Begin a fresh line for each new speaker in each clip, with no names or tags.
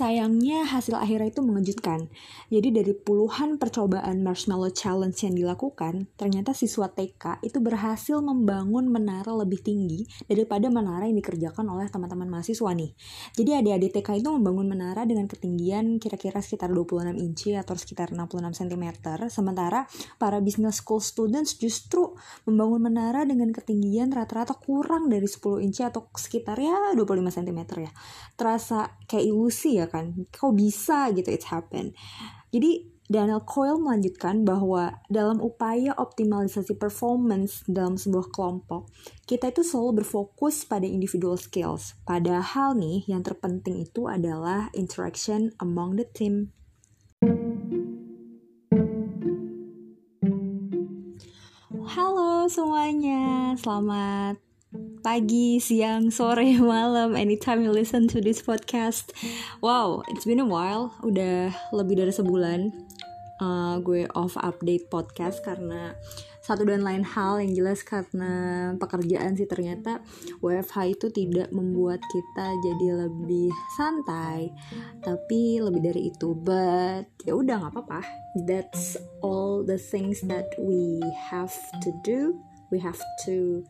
Sayangnya hasil akhirnya itu mengejutkan. Jadi dari puluhan percobaan marshmallow challenge yang dilakukan, ternyata siswa TK itu berhasil membangun menara lebih tinggi daripada menara yang dikerjakan oleh teman-teman mahasiswa nih. Jadi adik-adik TK itu membangun menara dengan ketinggian kira-kira sekitar 26 inci atau sekitar 66 cm. Sementara para business school students justru membangun menara dengan ketinggian rata-rata kurang dari 10 inci atau sekitar ya 25 cm ya. Terasa kayak ilusi ya kan kok bisa gitu it's happen jadi Daniel Coyle melanjutkan bahwa dalam upaya optimalisasi performance dalam sebuah kelompok, kita itu selalu berfokus pada individual skills. Padahal nih, yang terpenting itu adalah interaction among the team. Halo semuanya, selamat pagi, siang, sore, malam, anytime you listen to this podcast. Wow, it's been a while, udah lebih dari sebulan uh, gue off update podcast karena satu dan lain hal yang jelas karena pekerjaan sih ternyata WFH itu tidak membuat kita jadi lebih santai tapi lebih dari itu. But ya udah nggak apa-apa. That's all the things that we have to do. We have to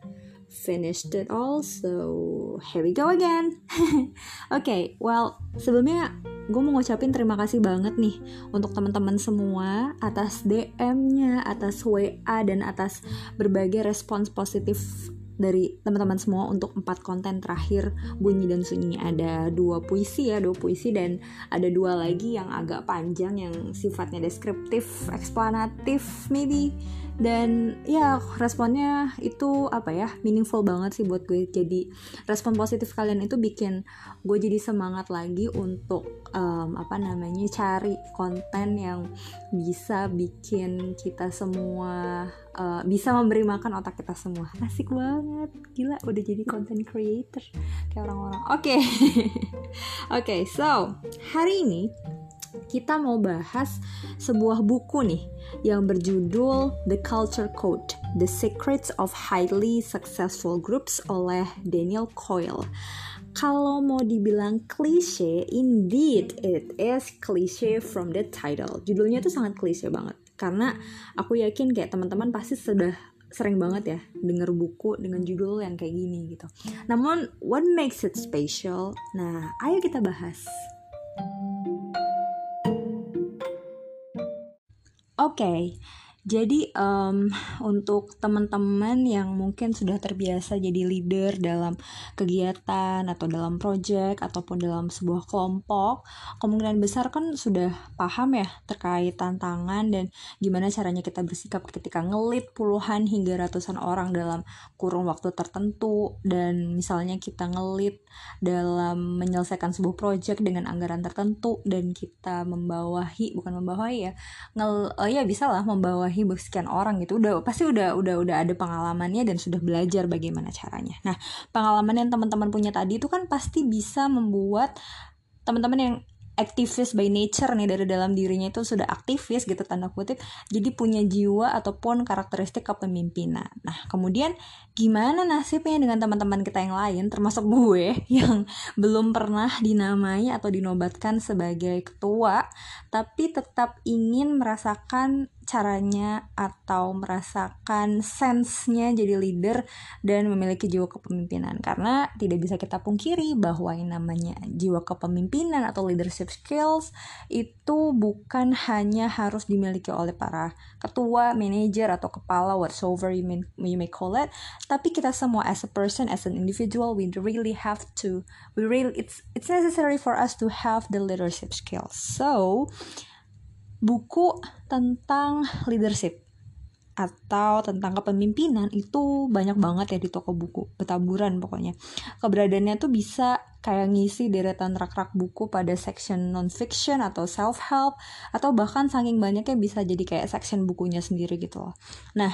finished it all so here we go again. Oke okay, well sebelumnya gue mau ngucapin terima kasih banget nih untuk teman-teman semua atas DM-nya atas WA dan atas berbagai respons positif dari teman-teman semua untuk empat konten terakhir bunyi dan sunyi. Ada dua puisi ya dua puisi dan ada dua lagi yang agak panjang yang sifatnya deskriptif eksplanatif maybe. Dan ya responnya itu apa ya meaningful banget sih buat gue. Jadi respon positif kalian itu bikin gue jadi semangat lagi untuk um, apa namanya cari konten yang bisa bikin kita semua uh, bisa memberi makan otak kita semua asik banget gila udah jadi content creator kayak orang-orang oke okay. oke okay, so hari ini kita mau bahas sebuah buku nih yang berjudul The Culture Code: The Secrets of Highly Successful Groups oleh Daniel Coyle. Kalau mau dibilang klise, indeed it is klise from the title. Judulnya tuh sangat klise banget. Karena aku yakin kayak teman-teman pasti sudah sering banget ya denger buku dengan judul yang kayak gini gitu. Namun what makes it special? Nah, ayo kita bahas. Oke, okay. Jadi um, untuk teman-teman yang mungkin sudah terbiasa jadi leader dalam kegiatan atau dalam project ataupun dalam sebuah kelompok, kemungkinan besar kan sudah paham ya terkait tantangan dan gimana caranya kita bersikap ketika ngelit puluhan hingga ratusan orang dalam kurun waktu tertentu. Dan misalnya kita ngelit dalam menyelesaikan sebuah project dengan anggaran tertentu dan kita membawahi bukan membawahi ya ngel oh ya bisa lah membawahi membawahi sekian orang gitu udah pasti udah udah udah ada pengalamannya dan sudah belajar bagaimana caranya. Nah pengalaman yang teman-teman punya tadi itu kan pasti bisa membuat teman-teman yang aktivis by nature nih dari dalam dirinya itu sudah aktivis gitu tanda kutip jadi punya jiwa ataupun karakteristik kepemimpinan. Nah kemudian gimana nasibnya dengan teman-teman kita yang lain termasuk gue yang belum pernah dinamai atau dinobatkan sebagai ketua tapi tetap ingin merasakan caranya atau merasakan sense-nya jadi leader dan memiliki jiwa kepemimpinan. Karena tidak bisa kita pungkiri bahwa yang namanya jiwa kepemimpinan atau leadership skills itu bukan hanya harus dimiliki oleh para ketua, manajer atau kepala whatsoever you may, you may call it tapi kita semua as a person as an individual we really have to we really it's it's necessary for us to have the leadership skills. So buku tentang leadership atau tentang kepemimpinan itu banyak banget ya di toko buku betaburan pokoknya. Keberadaannya tuh bisa kayak ngisi deretan rak-rak buku pada section non-fiction atau self-help atau bahkan saking banyaknya bisa jadi kayak section bukunya sendiri gitu loh. Nah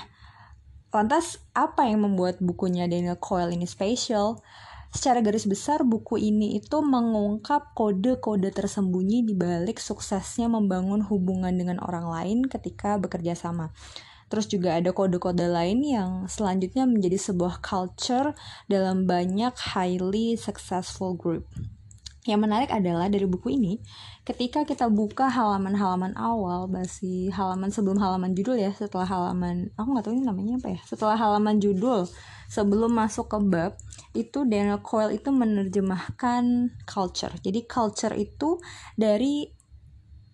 lantas apa yang membuat bukunya Daniel Coyle ini special Secara garis besar, buku ini itu mengungkap kode-kode tersembunyi di balik suksesnya membangun hubungan dengan orang lain ketika bekerja sama. Terus juga ada kode-kode lain yang selanjutnya menjadi sebuah culture dalam banyak highly successful group. Yang menarik adalah dari buku ini, ketika kita buka halaman-halaman awal, basi halaman sebelum halaman judul ya, setelah halaman, aku nggak tahu ini namanya apa ya, setelah halaman judul, sebelum masuk ke bab, itu Daniel Coyle itu menerjemahkan culture. Jadi culture itu dari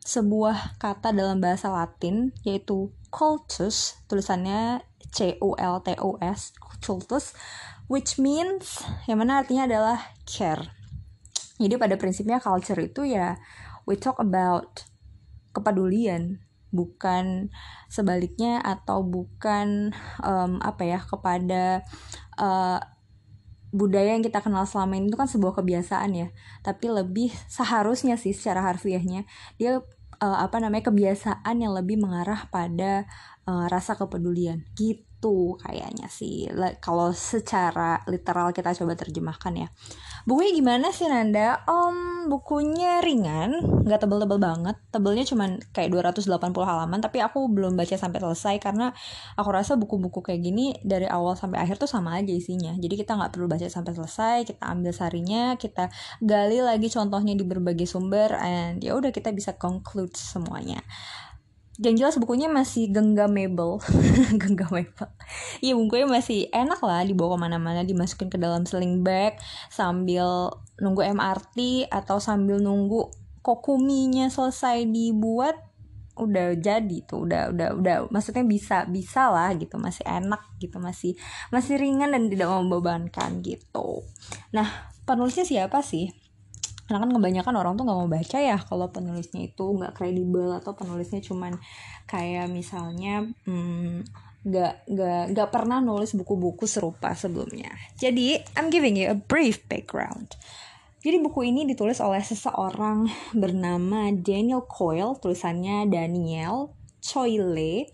sebuah kata dalam bahasa Latin, yaitu cultus, tulisannya C U L T U S, cultus, which means yang mana artinya adalah care jadi pada prinsipnya culture itu ya we talk about kepedulian bukan sebaliknya atau bukan um, apa ya kepada uh, budaya yang kita kenal selama ini. Itu kan sebuah kebiasaan ya. Tapi lebih seharusnya sih secara harfiahnya dia uh, apa namanya kebiasaan yang lebih mengarah pada uh, rasa kepedulian. Gitu kayaknya sih kalau secara literal kita coba terjemahkan ya Bukunya gimana sih Nanda? Om bukunya ringan, nggak tebel-tebel banget. Tebelnya cuma kayak 280 halaman, tapi aku belum baca sampai selesai karena aku rasa buku-buku kayak gini dari awal sampai akhir tuh sama aja isinya. Jadi kita nggak perlu baca sampai selesai, kita ambil sarinya, kita gali lagi contohnya di berbagai sumber, and ya udah kita bisa conclude semuanya yang jelas bukunya masih genggamable. Genggamable. Iya bukunya masih enak lah dibawa ke mana-mana dimasukin ke dalam sling bag sambil nunggu MRT atau sambil nunggu kokuminya selesai dibuat udah jadi tuh udah udah udah maksudnya bisa bisa lah gitu masih enak gitu masih masih ringan dan tidak membebankan gitu. Nah penulisnya siapa sih karena kan kebanyakan orang tuh nggak mau baca ya kalau penulisnya itu nggak kredibel atau penulisnya cuman kayak misalnya hmm, nggak nggak pernah nulis buku-buku serupa sebelumnya. Jadi I'm giving you a brief background. Jadi buku ini ditulis oleh seseorang bernama Daniel Coyle tulisannya Daniel Coyle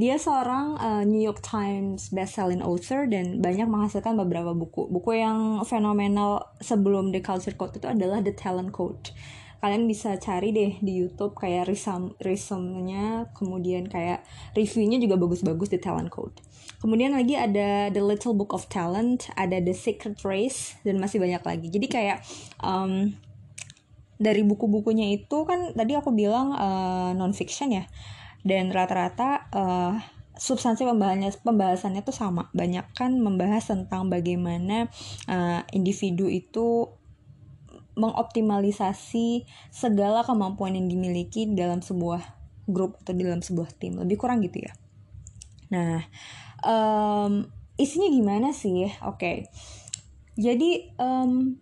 dia seorang uh, New York Times best-selling author dan banyak menghasilkan beberapa buku. Buku yang fenomenal sebelum The Culture Code itu adalah The Talent Code. Kalian bisa cari deh di YouTube kayak resume resume-nya, kemudian kayak reviewnya juga bagus-bagus The Talent Code. Kemudian lagi ada The Little Book of Talent, ada The Secret Race dan masih banyak lagi. Jadi kayak um, dari buku-bukunya itu kan tadi aku bilang uh, non fiction ya dan rata-rata uh, substansi pembahasannya pembahasannya tuh sama. Banyak kan membahas tentang bagaimana uh, individu itu mengoptimalisasi segala kemampuan yang dimiliki dalam sebuah grup atau dalam sebuah tim. Lebih kurang gitu ya. Nah um, isinya gimana sih? Oke. Okay. jadi um,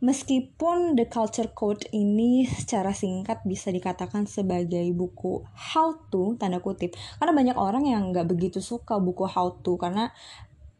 Meskipun The Culture Code ini secara singkat bisa dikatakan sebagai buku how to, tanda kutip, karena banyak orang yang nggak begitu suka buku how to, karena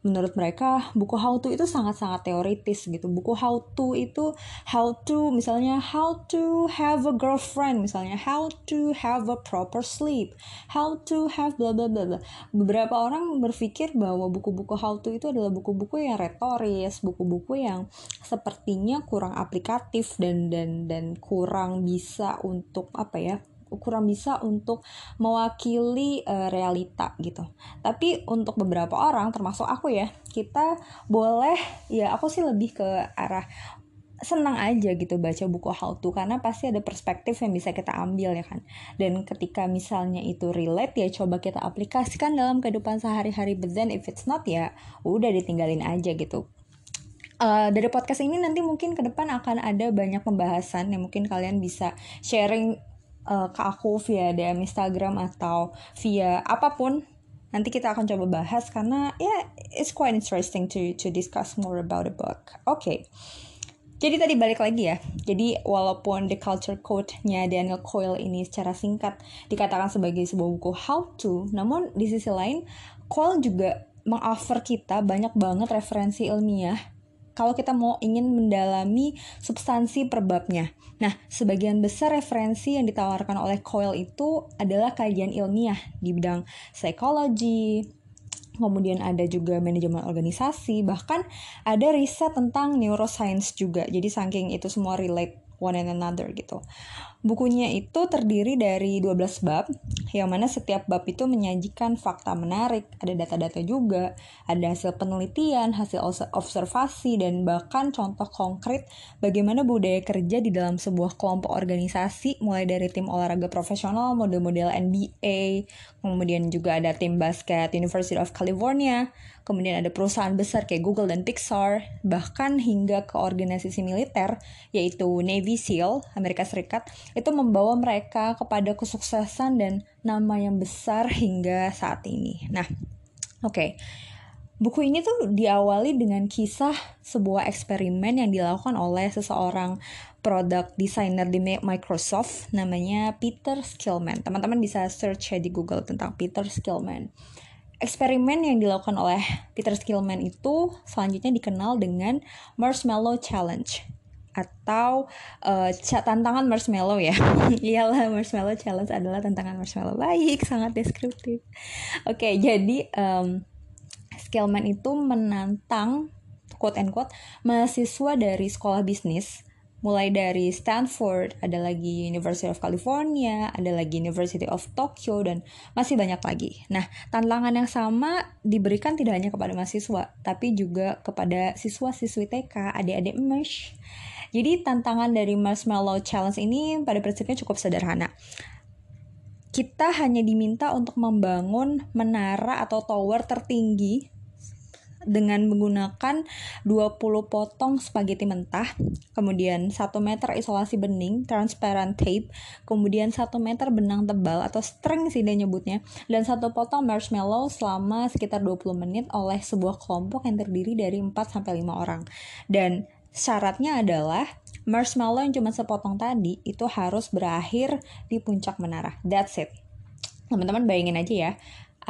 menurut mereka buku how to itu sangat-sangat teoritis gitu. Buku how to itu how to misalnya how to have a girlfriend misalnya how to have a proper sleep how to have bla bla bla beberapa orang berpikir bahwa buku-buku how to itu adalah buku-buku yang retoris buku-buku yang sepertinya kurang aplikatif dan dan dan kurang bisa untuk apa ya kurang bisa untuk mewakili uh, realita gitu. Tapi untuk beberapa orang termasuk aku ya, kita boleh ya aku sih lebih ke arah senang aja gitu baca buku how to karena pasti ada perspektif yang bisa kita ambil ya kan. Dan ketika misalnya itu relate ya coba kita aplikasikan dalam kehidupan sehari-hari. But then if it's not ya udah ditinggalin aja gitu. Uh, dari podcast ini nanti mungkin ke depan akan ada banyak pembahasan yang mungkin kalian bisa sharing uh, ke aku via DM Instagram atau via apa pun nanti kita akan coba bahas karena ya yeah, it's quite interesting to to discuss more about the book. Oke. Okay. Jadi tadi balik lagi ya. Jadi walaupun The Culture Code-nya Daniel Coyle ini secara singkat dikatakan sebagai sebuah buku how to, namun di sisi lain Coyle juga mengoffer kita banyak banget referensi ilmiah kalau kita mau ingin mendalami substansi perbabnya. Nah, sebagian besar referensi yang ditawarkan oleh Coyle itu adalah kajian ilmiah di bidang psikologi, kemudian ada juga manajemen organisasi, bahkan ada riset tentang neuroscience juga. Jadi saking itu semua relate one and another gitu. Bukunya itu terdiri dari 12 bab, yang mana setiap bab itu menyajikan fakta menarik, ada data-data juga, ada hasil penelitian, hasil observasi, dan bahkan contoh konkret bagaimana budaya kerja di dalam sebuah kelompok organisasi, mulai dari tim olahraga profesional, model-model NBA, kemudian juga ada tim basket University of California, kemudian ada perusahaan besar kayak Google dan Pixar, bahkan hingga ke organisasi militer, yaitu Navy SEAL, Amerika Serikat, itu membawa mereka kepada kesuksesan dan nama yang besar hingga saat ini. Nah, oke. Okay. Buku ini tuh diawali dengan kisah sebuah eksperimen yang dilakukan oleh seseorang product designer di Microsoft namanya Peter Skillman. Teman-teman bisa search ya di Google tentang Peter Skillman. Eksperimen yang dilakukan oleh Peter Skillman itu selanjutnya dikenal dengan Marshmallow Challenge atau uh, tantangan marshmallow ya. Iyalah marshmallow challenge adalah tantangan marshmallow. Baik sangat deskriptif. Oke okay, jadi um, Skillman itu menantang quote and quote mahasiswa dari sekolah bisnis mulai dari Stanford, ada lagi University of California, ada lagi University of Tokyo, dan masih banyak lagi. Nah, tantangan yang sama diberikan tidak hanya kepada mahasiswa, tapi juga kepada siswa-siswi TK, adik-adik MESH, jadi tantangan dari Marshmallow Challenge ini pada prinsipnya cukup sederhana. Kita hanya diminta untuk membangun menara atau tower tertinggi dengan menggunakan 20 potong spaghetti mentah, kemudian 1 meter isolasi bening, transparent tape, kemudian 1 meter benang tebal atau string sih dia nyebutnya, dan satu potong marshmallow selama sekitar 20 menit oleh sebuah kelompok yang terdiri dari 4 sampai 5 orang. Dan Syaratnya adalah marshmallow yang cuma sepotong tadi itu harus berakhir di puncak menara. That's it. Teman-teman bayangin aja ya.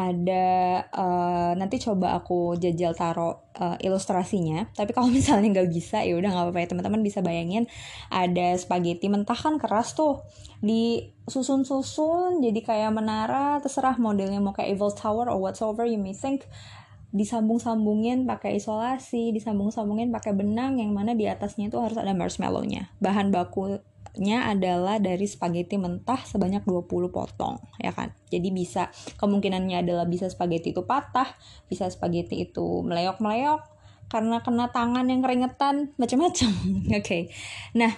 Ada uh, nanti coba aku jajal taro uh, ilustrasinya. Tapi kalau misalnya nggak bisa ya udah nggak apa-apa ya teman-teman bisa bayangin ada spaghetti mentah kan keras tuh di susun-susun jadi kayak menara terserah modelnya mau kayak Eiffel Tower or whatsoever you may think disambung-sambungin pakai isolasi, disambung-sambungin pakai benang yang mana di atasnya itu harus ada marshmallownya. Bahan adalah dari spaghetti mentah sebanyak 20 potong, ya kan? Jadi bisa kemungkinannya adalah bisa spaghetti itu patah, bisa spaghetti itu meleok-meleok karena kena tangan yang keringetan, macam-macam. Oke. Okay. Nah,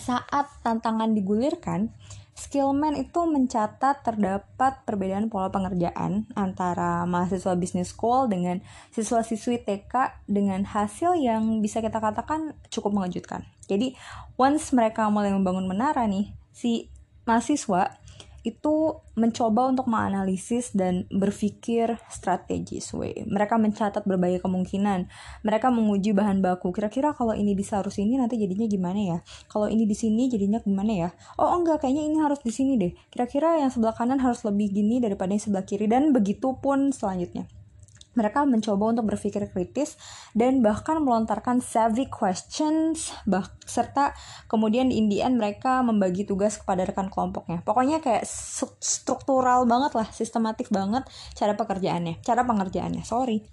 saat tantangan digulirkan, Skillman itu mencatat terdapat perbedaan pola pengerjaan antara mahasiswa business school dengan siswa-siswi TK dengan hasil yang bisa kita katakan cukup mengejutkan. Jadi, once mereka mulai membangun menara nih, si mahasiswa itu mencoba untuk menganalisis dan berpikir strategis way. Mereka mencatat berbagai kemungkinan. Mereka menguji bahan baku. Kira-kira kalau ini di seharus ini nanti jadinya gimana ya? Kalau ini di sini jadinya gimana ya? Oh enggak, kayaknya ini harus di sini deh. Kira-kira yang sebelah kanan harus lebih gini daripada yang sebelah kiri dan begitu pun selanjutnya mereka mencoba untuk berpikir kritis dan bahkan melontarkan savvy questions bah serta kemudian di Indian mereka membagi tugas kepada rekan kelompoknya. Pokoknya kayak struktural banget lah sistematik banget cara pekerjaannya cara pengerjaannya. Sorry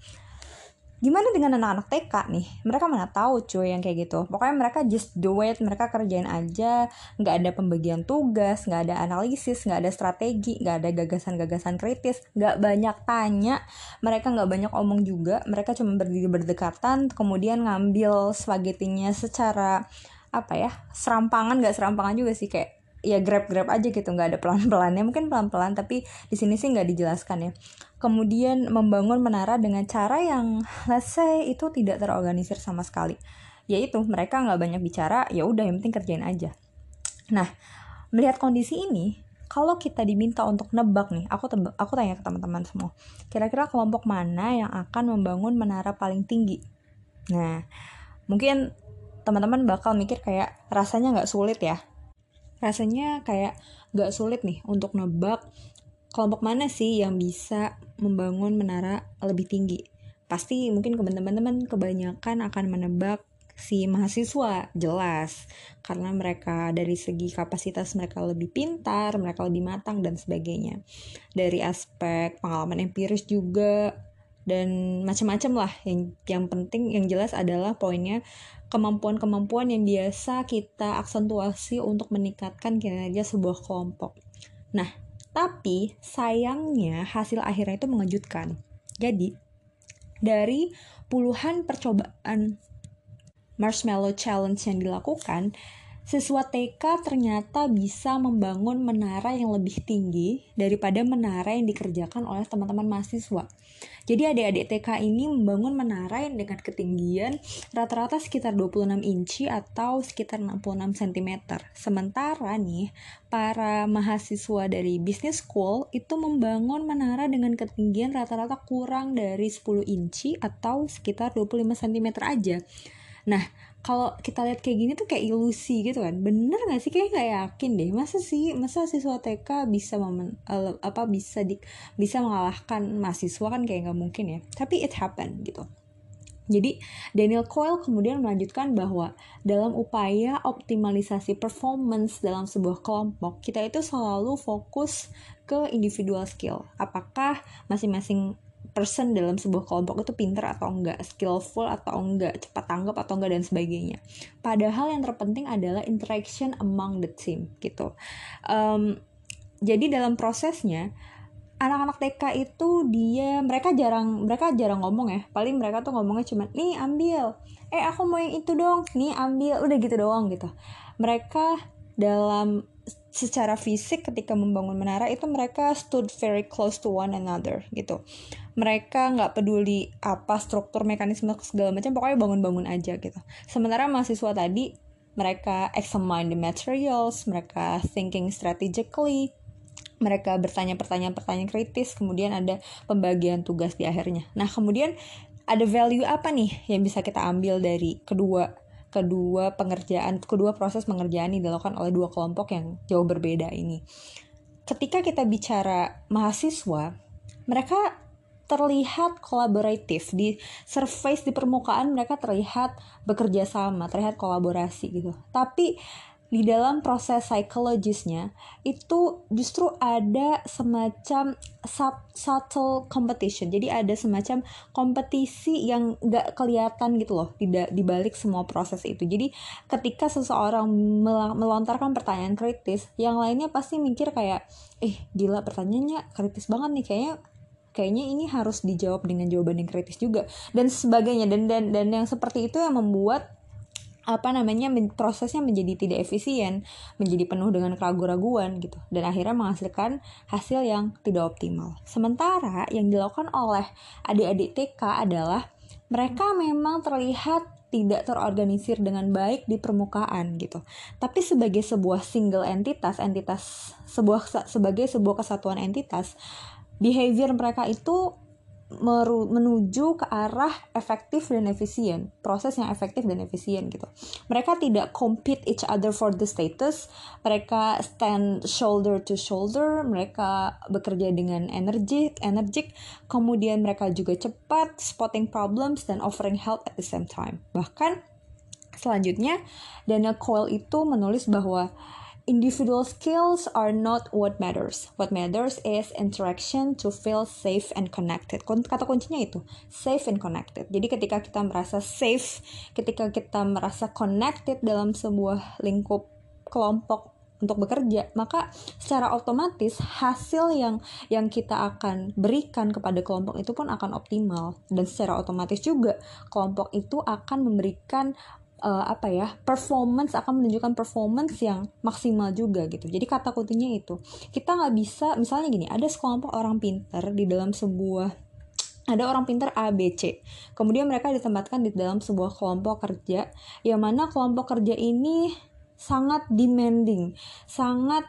gimana dengan anak-anak TK nih? Mereka mana tahu cuy yang kayak gitu. Pokoknya mereka just do it mereka kerjain aja. Nggak ada pembagian tugas nggak ada analisis nggak ada strategi nggak ada gagasan-gagasan kritis. Nggak banyak tanya. Mereka nggak banyak omong juga. Mereka cuma berdiri berdekatan kemudian ngambil spagettinya secara apa ya serampangan. Nggak serampangan juga sih kayak ya grab grab aja gitu nggak ada pelan pelannya mungkin pelan pelan tapi di sini sih nggak dijelaskan ya. Kemudian membangun menara dengan cara yang let's say itu tidak terorganisir sama sekali. Yaitu mereka nggak banyak bicara ya udah yang penting kerjain aja. Nah melihat kondisi ini kalau kita diminta untuk nebak nih aku tebak, aku tanya ke teman-teman semua kira-kira kelompok mana yang akan membangun menara paling tinggi? Nah mungkin teman-teman bakal mikir kayak rasanya nggak sulit ya rasanya kayak gak sulit nih untuk nebak kelompok mana sih yang bisa membangun menara lebih tinggi. Pasti mungkin teman-teman kebanyakan akan menebak si mahasiswa jelas karena mereka dari segi kapasitas mereka lebih pintar, mereka lebih matang dan sebagainya. Dari aspek pengalaman empiris juga dan macam-macam lah yang yang penting yang jelas adalah poinnya kemampuan-kemampuan yang biasa kita aksentuasi untuk meningkatkan kinerja sebuah kelompok. Nah, tapi sayangnya hasil akhirnya itu mengejutkan. Jadi, dari puluhan percobaan Marshmallow Challenge yang dilakukan, siswa TK ternyata bisa membangun menara yang lebih tinggi daripada menara yang dikerjakan oleh teman-teman mahasiswa. Jadi adik-adik TK ini membangun menara yang dengan ketinggian rata-rata sekitar 26 inci atau sekitar 66 cm. Sementara nih, para mahasiswa dari business school itu membangun menara dengan ketinggian rata-rata kurang dari 10 inci atau sekitar 25 cm aja. Nah, kalau kita lihat kayak gini tuh kayak ilusi gitu kan. Bener gak sih? Kayak nggak yakin deh. Masa sih masa siswa TK bisa momen uh, apa bisa di bisa mengalahkan mahasiswa kan kayak nggak mungkin ya. Tapi it happen gitu. Jadi Daniel Coyle kemudian melanjutkan bahwa dalam upaya optimalisasi performance dalam sebuah kelompok, kita itu selalu fokus ke individual skill. Apakah masing-masing person dalam sebuah kelompok itu pinter atau enggak, skillful atau enggak, cepat tanggap atau enggak dan sebagainya. Padahal yang terpenting adalah interaction among the team gitu. Um, jadi dalam prosesnya anak-anak TK itu dia mereka jarang mereka jarang ngomong ya. Paling mereka tuh ngomongnya cuma nih ambil. Eh aku mau yang itu dong. Nih ambil. Udah gitu doang gitu. Mereka dalam secara fisik ketika membangun menara itu mereka stood very close to one another gitu. Mereka nggak peduli apa struktur mekanisme segala macam pokoknya bangun-bangun aja gitu. Sementara mahasiswa tadi mereka examine the materials mereka thinking strategically mereka bertanya pertanyaan-pertanyaan kritis kemudian ada pembagian tugas di akhirnya. Nah kemudian ada value apa nih yang bisa kita ambil dari kedua kedua pengerjaan kedua proses pengerjaan yang dilakukan oleh dua kelompok yang jauh berbeda ini. Ketika kita bicara mahasiswa mereka terlihat kolaboratif. Di surface di permukaan mereka terlihat bekerja sama terlihat kolaborasi gitu. Tapi di dalam proses psikologisnya itu justru ada semacam sub, subtle competition. Jadi ada semacam kompetisi yang gak kelihatan gitu loh di, di balik semua proses itu. Jadi ketika seseorang melontarkan pertanyaan kritis yang lainnya pasti mikir kayak eh gila pertanyaannya kritis banget nih kayaknya kayaknya ini harus dijawab dengan jawaban yang kritis juga. Dan sebagainya. Dan dan dan yang seperti itu yang membuat apa namanya prosesnya menjadi tidak efisien, menjadi penuh dengan keraguan-raguan gitu dan akhirnya menghasilkan hasil yang tidak optimal. Sementara yang dilakukan oleh adik-adik TK adalah mereka memang terlihat tidak terorganisir dengan baik di permukaan gitu. Tapi sebagai sebuah single entitas, entitas sebuah sebagai sebuah kesatuan entitas, behavior mereka itu menuju ke arah efektif dan efisien proses yang efektif dan efisien gitu. Mereka tidak compete each other for the status mereka stand shoulder to shoulder mereka bekerja dengan energi energik kemudian mereka juga cepat spotting problems dan offering help at the same time. Bahkan selanjutnya Daniel Coyle itu menulis bahwa individual skills are not what matters. What matters is interaction to feel safe and connected. Kata kuncinya itu, safe and connected. Jadi ketika kita merasa safe, ketika kita merasa connected dalam sebuah lingkup kelompok untuk bekerja, maka secara otomatis hasil yang yang kita akan berikan kepada kelompok itu pun akan optimal dan secara otomatis juga kelompok itu akan memberikan uh, apa ya performance akan menunjukkan performance yang maksimal juga gitu jadi kata kuncinya itu kita nggak bisa misalnya gini ada sekelompok orang pinter di dalam sebuah ada orang pinter A, B, C. Kemudian mereka ditempatkan di dalam sebuah kelompok kerja, yang mana kelompok kerja ini sangat demanding, sangat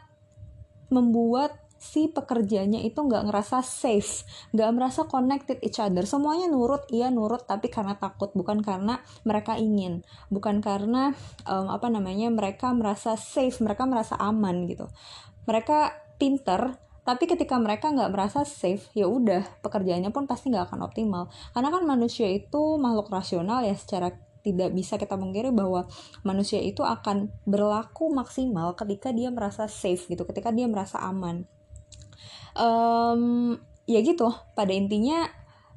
membuat si pekerjanya itu nggak ngerasa safe, nggak merasa connected each other. Semuanya nurut, iya nurut, tapi karena takut, bukan karena mereka ingin, bukan karena um, apa namanya mereka merasa safe, mereka merasa aman gitu. Mereka pinter, tapi ketika mereka nggak merasa safe, ya udah pekerjaannya pun pasti nggak akan optimal. Karena kan manusia itu makhluk rasional ya secara tidak bisa kita mengkira bahwa manusia itu akan berlaku maksimal ketika dia merasa safe gitu, ketika dia merasa aman um, ya gitu pada intinya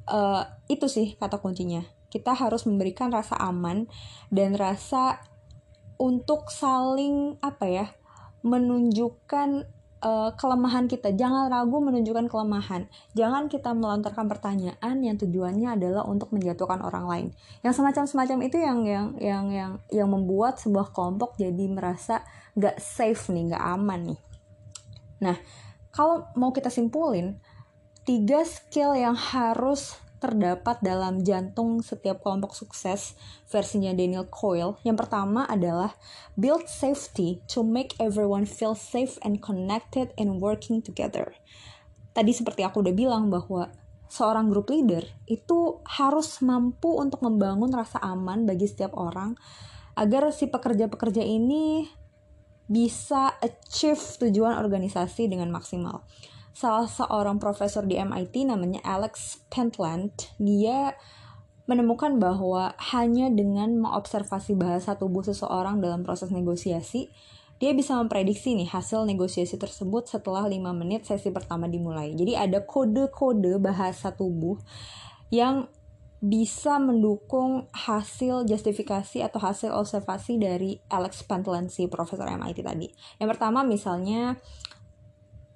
uh, itu sih kata kuncinya kita harus memberikan rasa aman dan rasa untuk saling apa ya menunjukkan uh, kelemahan kita. Jangan ragu menunjukkan kelemahan. Jangan kita melontarkan pertanyaan yang tujuannya adalah untuk menjatuhkan orang lain. Yang semacam-semacam itu yang yang yang yang yang membuat sebuah kelompok jadi merasa nggak safe nih, nggak aman nih. Nah, kalau mau kita simpulin, tiga skill yang harus terdapat dalam jantung setiap kelompok sukses versinya Daniel Coyle. Yang pertama adalah build safety to make everyone feel safe and connected and working together. Tadi seperti aku udah bilang bahwa seorang group leader itu harus mampu untuk membangun rasa aman bagi setiap orang agar si pekerja-pekerja ini bisa achieve tujuan organisasi dengan maksimal salah seorang profesor di MIT namanya Alex Pentland dia menemukan bahwa hanya dengan mengobservasi bahasa tubuh seseorang dalam proses negosiasi dia bisa memprediksi nih hasil negosiasi tersebut setelah 5 menit sesi pertama dimulai. Jadi ada kode-kode bahasa tubuh yang bisa mendukung hasil justifikasi atau hasil observasi dari Alex Pentland si profesor MIT tadi. Yang pertama misalnya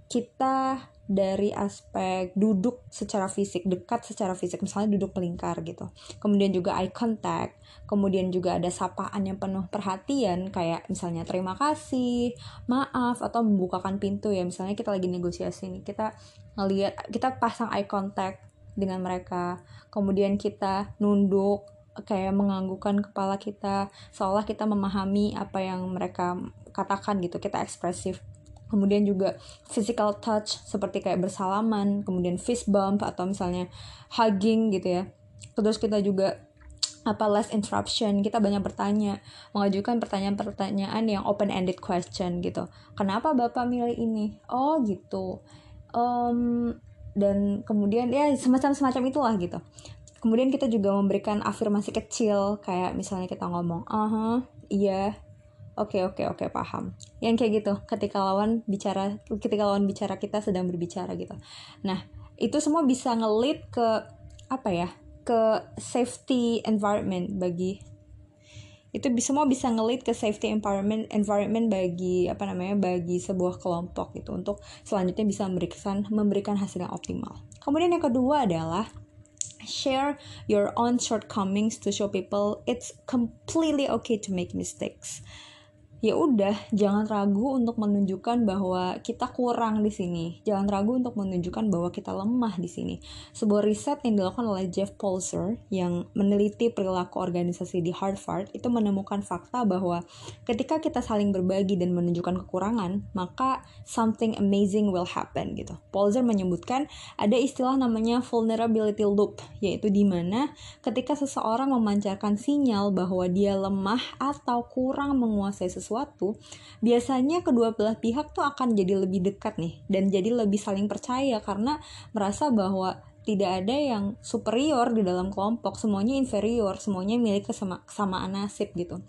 kita dari aspek duduk secara fisik, dekat secara fisik, misalnya duduk melingkar gitu. Kemudian juga eye contact, kemudian juga ada sapaan yang penuh perhatian kayak misalnya terima kasih, maaf atau membukakan pintu ya. Misalnya kita lagi negosiasi nih, kita ngelihat kita pasang eye contact dengan mereka. Kemudian kita nunduk kayak menganggukkan kepala kita seolah kita memahami apa yang mereka katakan gitu. Kita ekspresif kemudian juga physical touch seperti kayak bersalaman kemudian fist bump atau misalnya hugging gitu ya terus kita juga apa less interruption kita banyak bertanya mengajukan pertanyaan-pertanyaan yang open ended question gitu kenapa bapak milih ini oh gitu um, dan kemudian ya semacam semacam itulah gitu kemudian kita juga memberikan afirmasi kecil kayak misalnya kita ngomong aha iya Oke oke oke paham. Yang kayak gitu ketika lawan bicara ketika lawan bicara kita sedang berbicara gitu. Nah, itu semua bisa ngelit ke apa ya? ke safety environment bagi itu semua bisa ngelit ke safety environment environment bagi apa namanya bagi sebuah kelompok gitu untuk selanjutnya bisa memberikan memberikan hasil yang optimal. Kemudian yang kedua adalah share your own shortcomings to show people it's completely okay to make mistakes ya udah jangan ragu untuk menunjukkan bahwa kita kurang di sini. Jangan ragu untuk menunjukkan bahwa kita lemah di sini. Sebuah riset yang dilakukan oleh Jeff Pulser yang meneliti perilaku organisasi di Harvard itu menemukan fakta bahwa ketika kita saling berbagi dan menunjukkan kekurangan maka something amazing will happen gitu. Pulser menyebutkan ada istilah namanya vulnerability loop yaitu di mana ketika seseorang memancarkan sinyal bahwa dia lemah atau kurang menguasai sesuatu sesuatu, biasanya kedua belah pihak tuh akan jadi lebih dekat nih dan jadi lebih saling percaya karena merasa bahwa tidak ada yang superior di dalam kelompok, semuanya inferior, semuanya milik kesama kesamaan nasib gitu.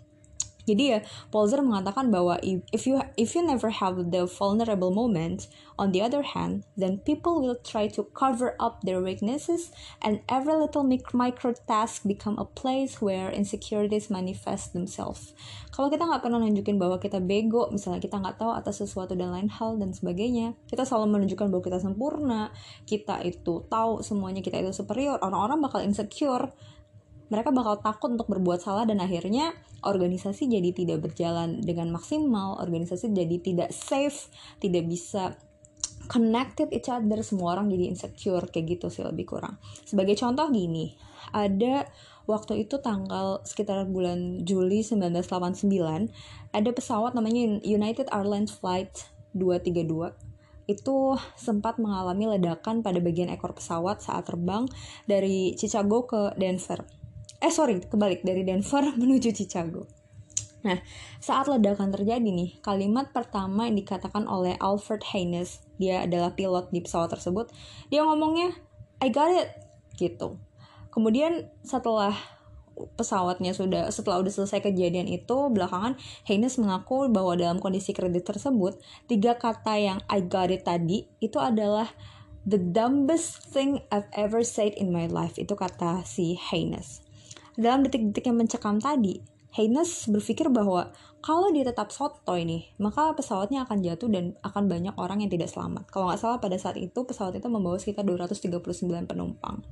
Jadi ya Polzer mengatakan bahwa if you if you never have the vulnerable moment, on the other hand, then people will try to cover up their weaknesses and every little micro task become a place where insecurities manifest themselves. Kalau kita nggak pernah nunjukin bahwa kita bego, misalnya kita nggak tahu atas sesuatu dan lain hal dan sebagainya, kita selalu menunjukkan bahwa kita sempurna, kita itu tahu semuanya, kita itu superior, orang-orang bakal insecure mereka bakal takut untuk berbuat salah dan akhirnya organisasi jadi tidak berjalan dengan maksimal, organisasi jadi tidak safe, tidak bisa connected each other, semua orang jadi insecure kayak gitu sih lebih kurang. Sebagai contoh gini, ada waktu itu tanggal sekitar bulan Juli 1989 ada pesawat namanya United Airlines Flight 232 itu sempat mengalami ledakan pada bagian ekor pesawat saat terbang dari Chicago ke Denver eh sorry kebalik. Dari Denver menuju Chicago. Nah, saat ledakan terjadi nih, kalimat pertama yang dikatakan oleh Alfred Haynes, dia adalah pilot di pesawat tersebut, dia ngomongnya, I got it, gitu. Kemudian setelah pesawatnya sudah setelah udah selesai kejadian itu belakangan Haynes mengaku bahwa dalam kondisi kredit tersebut tiga kata yang I got it tadi itu adalah the dumbest thing I've ever said in my life itu kata si Haynes dalam detik-detik yang mencekam tadi Haynes berpikir bahwa kalau dia tetap soto ini, maka pesawatnya akan jatuh dan akan banyak orang yang tidak selamat. Kalau nggak salah pada saat itu pesawat itu membawa sekitar 239 penumpang.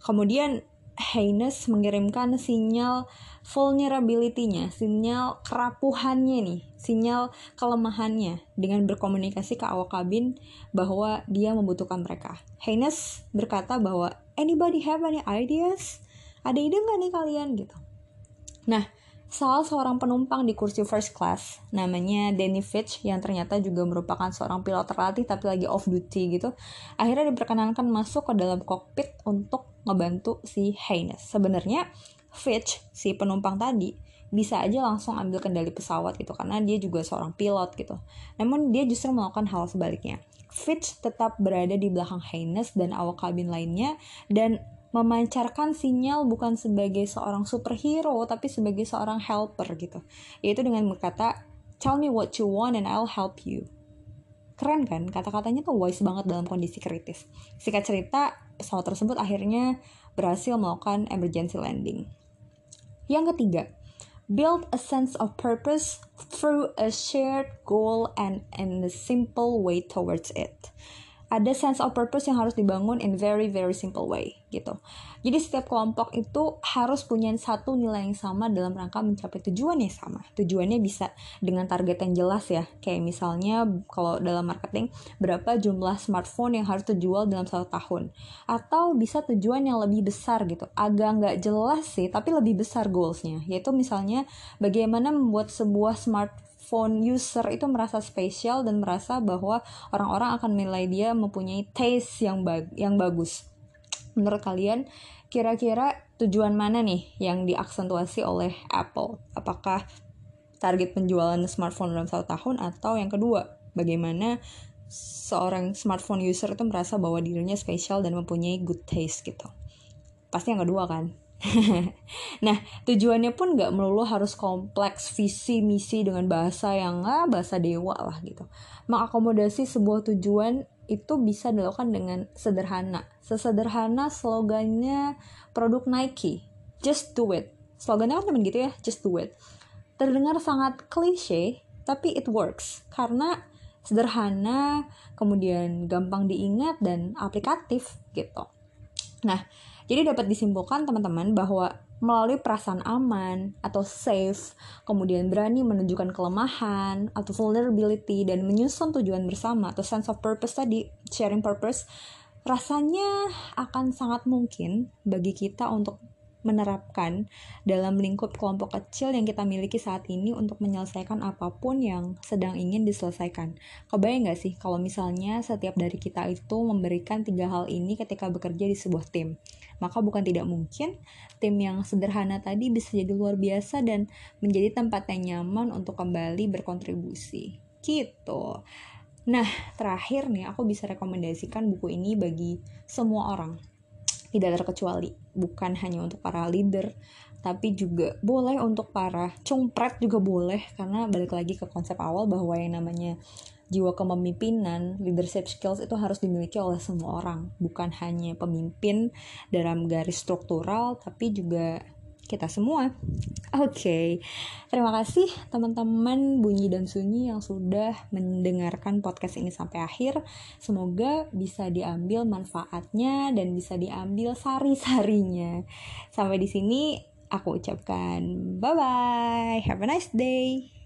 Kemudian Haynes mengirimkan sinyal vulnerability-nya, sinyal kerapuhannya nih, sinyal kelemahannya dengan berkomunikasi ke awak kabin bahwa dia membutuhkan mereka. Haynes berkata bahwa anybody have any ideas? Ada ide nggak nih kalian gitu? Nah, salah seorang penumpang di kursi first class namanya Danny Fitch yang ternyata juga merupakan seorang pilot terlatih tapi lagi off duty gitu akhirnya diperkenankan masuk ke dalam kokpit untuk ngebantu si Haynes. Sebenarnya Fitch si penumpang tadi bisa aja langsung ambil kendali pesawat gitu karena dia juga seorang pilot gitu. Namun dia justru melakukan hal sebaliknya. Fitch tetap berada di belakang Haynes dan awak kabin lainnya dan memancarkan sinyal bukan sebagai seorang superhero tapi sebagai seorang helper gitu. Yaitu dengan berkata, "Tell me what you want and I'll help you." Keren kan? Kata-katanya tuh wise banget dalam kondisi kritis. Singkat cerita, pesawat tersebut akhirnya berhasil melakukan emergency landing. Yang ketiga, build a sense of purpose through a shared goal and in a simple way towards it ada sense of purpose yang harus dibangun in very very simple way gitu. Jadi setiap kelompok itu harus punya satu nilai yang sama dalam rangka mencapai tujuan yang sama. Tujuannya bisa dengan target yang jelas ya. Kayak misalnya kalau dalam marketing berapa jumlah smartphone yang harus terjual dalam satu tahun. Atau bisa tujuan yang lebih besar gitu. Agak nggak jelas sih, tapi lebih besar goalsnya. Yaitu misalnya bagaimana membuat sebuah smartphone phone user itu merasa spesial dan merasa bahwa orang-orang akan menilai dia mempunyai taste yang bag yang bagus. Menurut kalian, kira-kira tujuan mana nih yang diaksentuasi oleh Apple? Apakah target penjualan smartphone dalam satu tahun atau yang kedua, bagaimana seorang smartphone user itu merasa bahwa dirinya spesial dan mempunyai good taste gitu? Pasti yang kedua kan? Nah tujuannya pun nggak melulu harus kompleks visi misi dengan bahasa yang ah bahasa dewa lah gitu. Mengakomodasi sebuah tujuan itu bisa dilakukan dengan sederhana. Sesederhana slogannya produk Nike just do it. Slogannya kan cuma gitu ya just do it. Terdengar sangat klise tapi it works. Karena sederhana kemudian gampang diingat dan aplikatif gitu. Nah jadi dapat disimpulkan teman-teman bahwa melalui perasaan aman atau safe, kemudian berani menunjukkan kelemahan atau vulnerability dan menyusun tujuan bersama atau sense of purpose tadi, sharing purpose, rasanya akan sangat mungkin bagi kita untuk menerapkan dalam lingkup kelompok kecil yang kita miliki saat ini untuk menyelesaikan apa pun yang sedang ingin diselesaikan. Kebayang nggak sih kalau misalnya setiap dari kita itu memberikan tiga hal ini ketika bekerja di sebuah tim? Maka bukan tidak mungkin tim yang sederhana tadi bisa jadi luar biasa dan menjadi tempat yang nyaman untuk kembali berkontribusi. Gitu. Nah, terakhir nih aku bisa rekomendasikan buku ini bagi semua orang tidak terkecuali bukan hanya untuk para leader tapi juga boleh untuk para cungpret juga boleh. Karena balik lagi ke konsep awal bahwa yang namanya jiwa kepemimpinan, leadership skills itu harus dimiliki oleh semua orang, bukan hanya pemimpin dalam garis struktural, tapi juga kita semua. Oke, okay. terima kasih teman-teman bunyi dan sunyi yang sudah mendengarkan podcast ini sampai akhir. Semoga bisa diambil manfaatnya dan bisa diambil sari-sarinya. Sampai di sini aku ucapkan bye bye, have a nice day.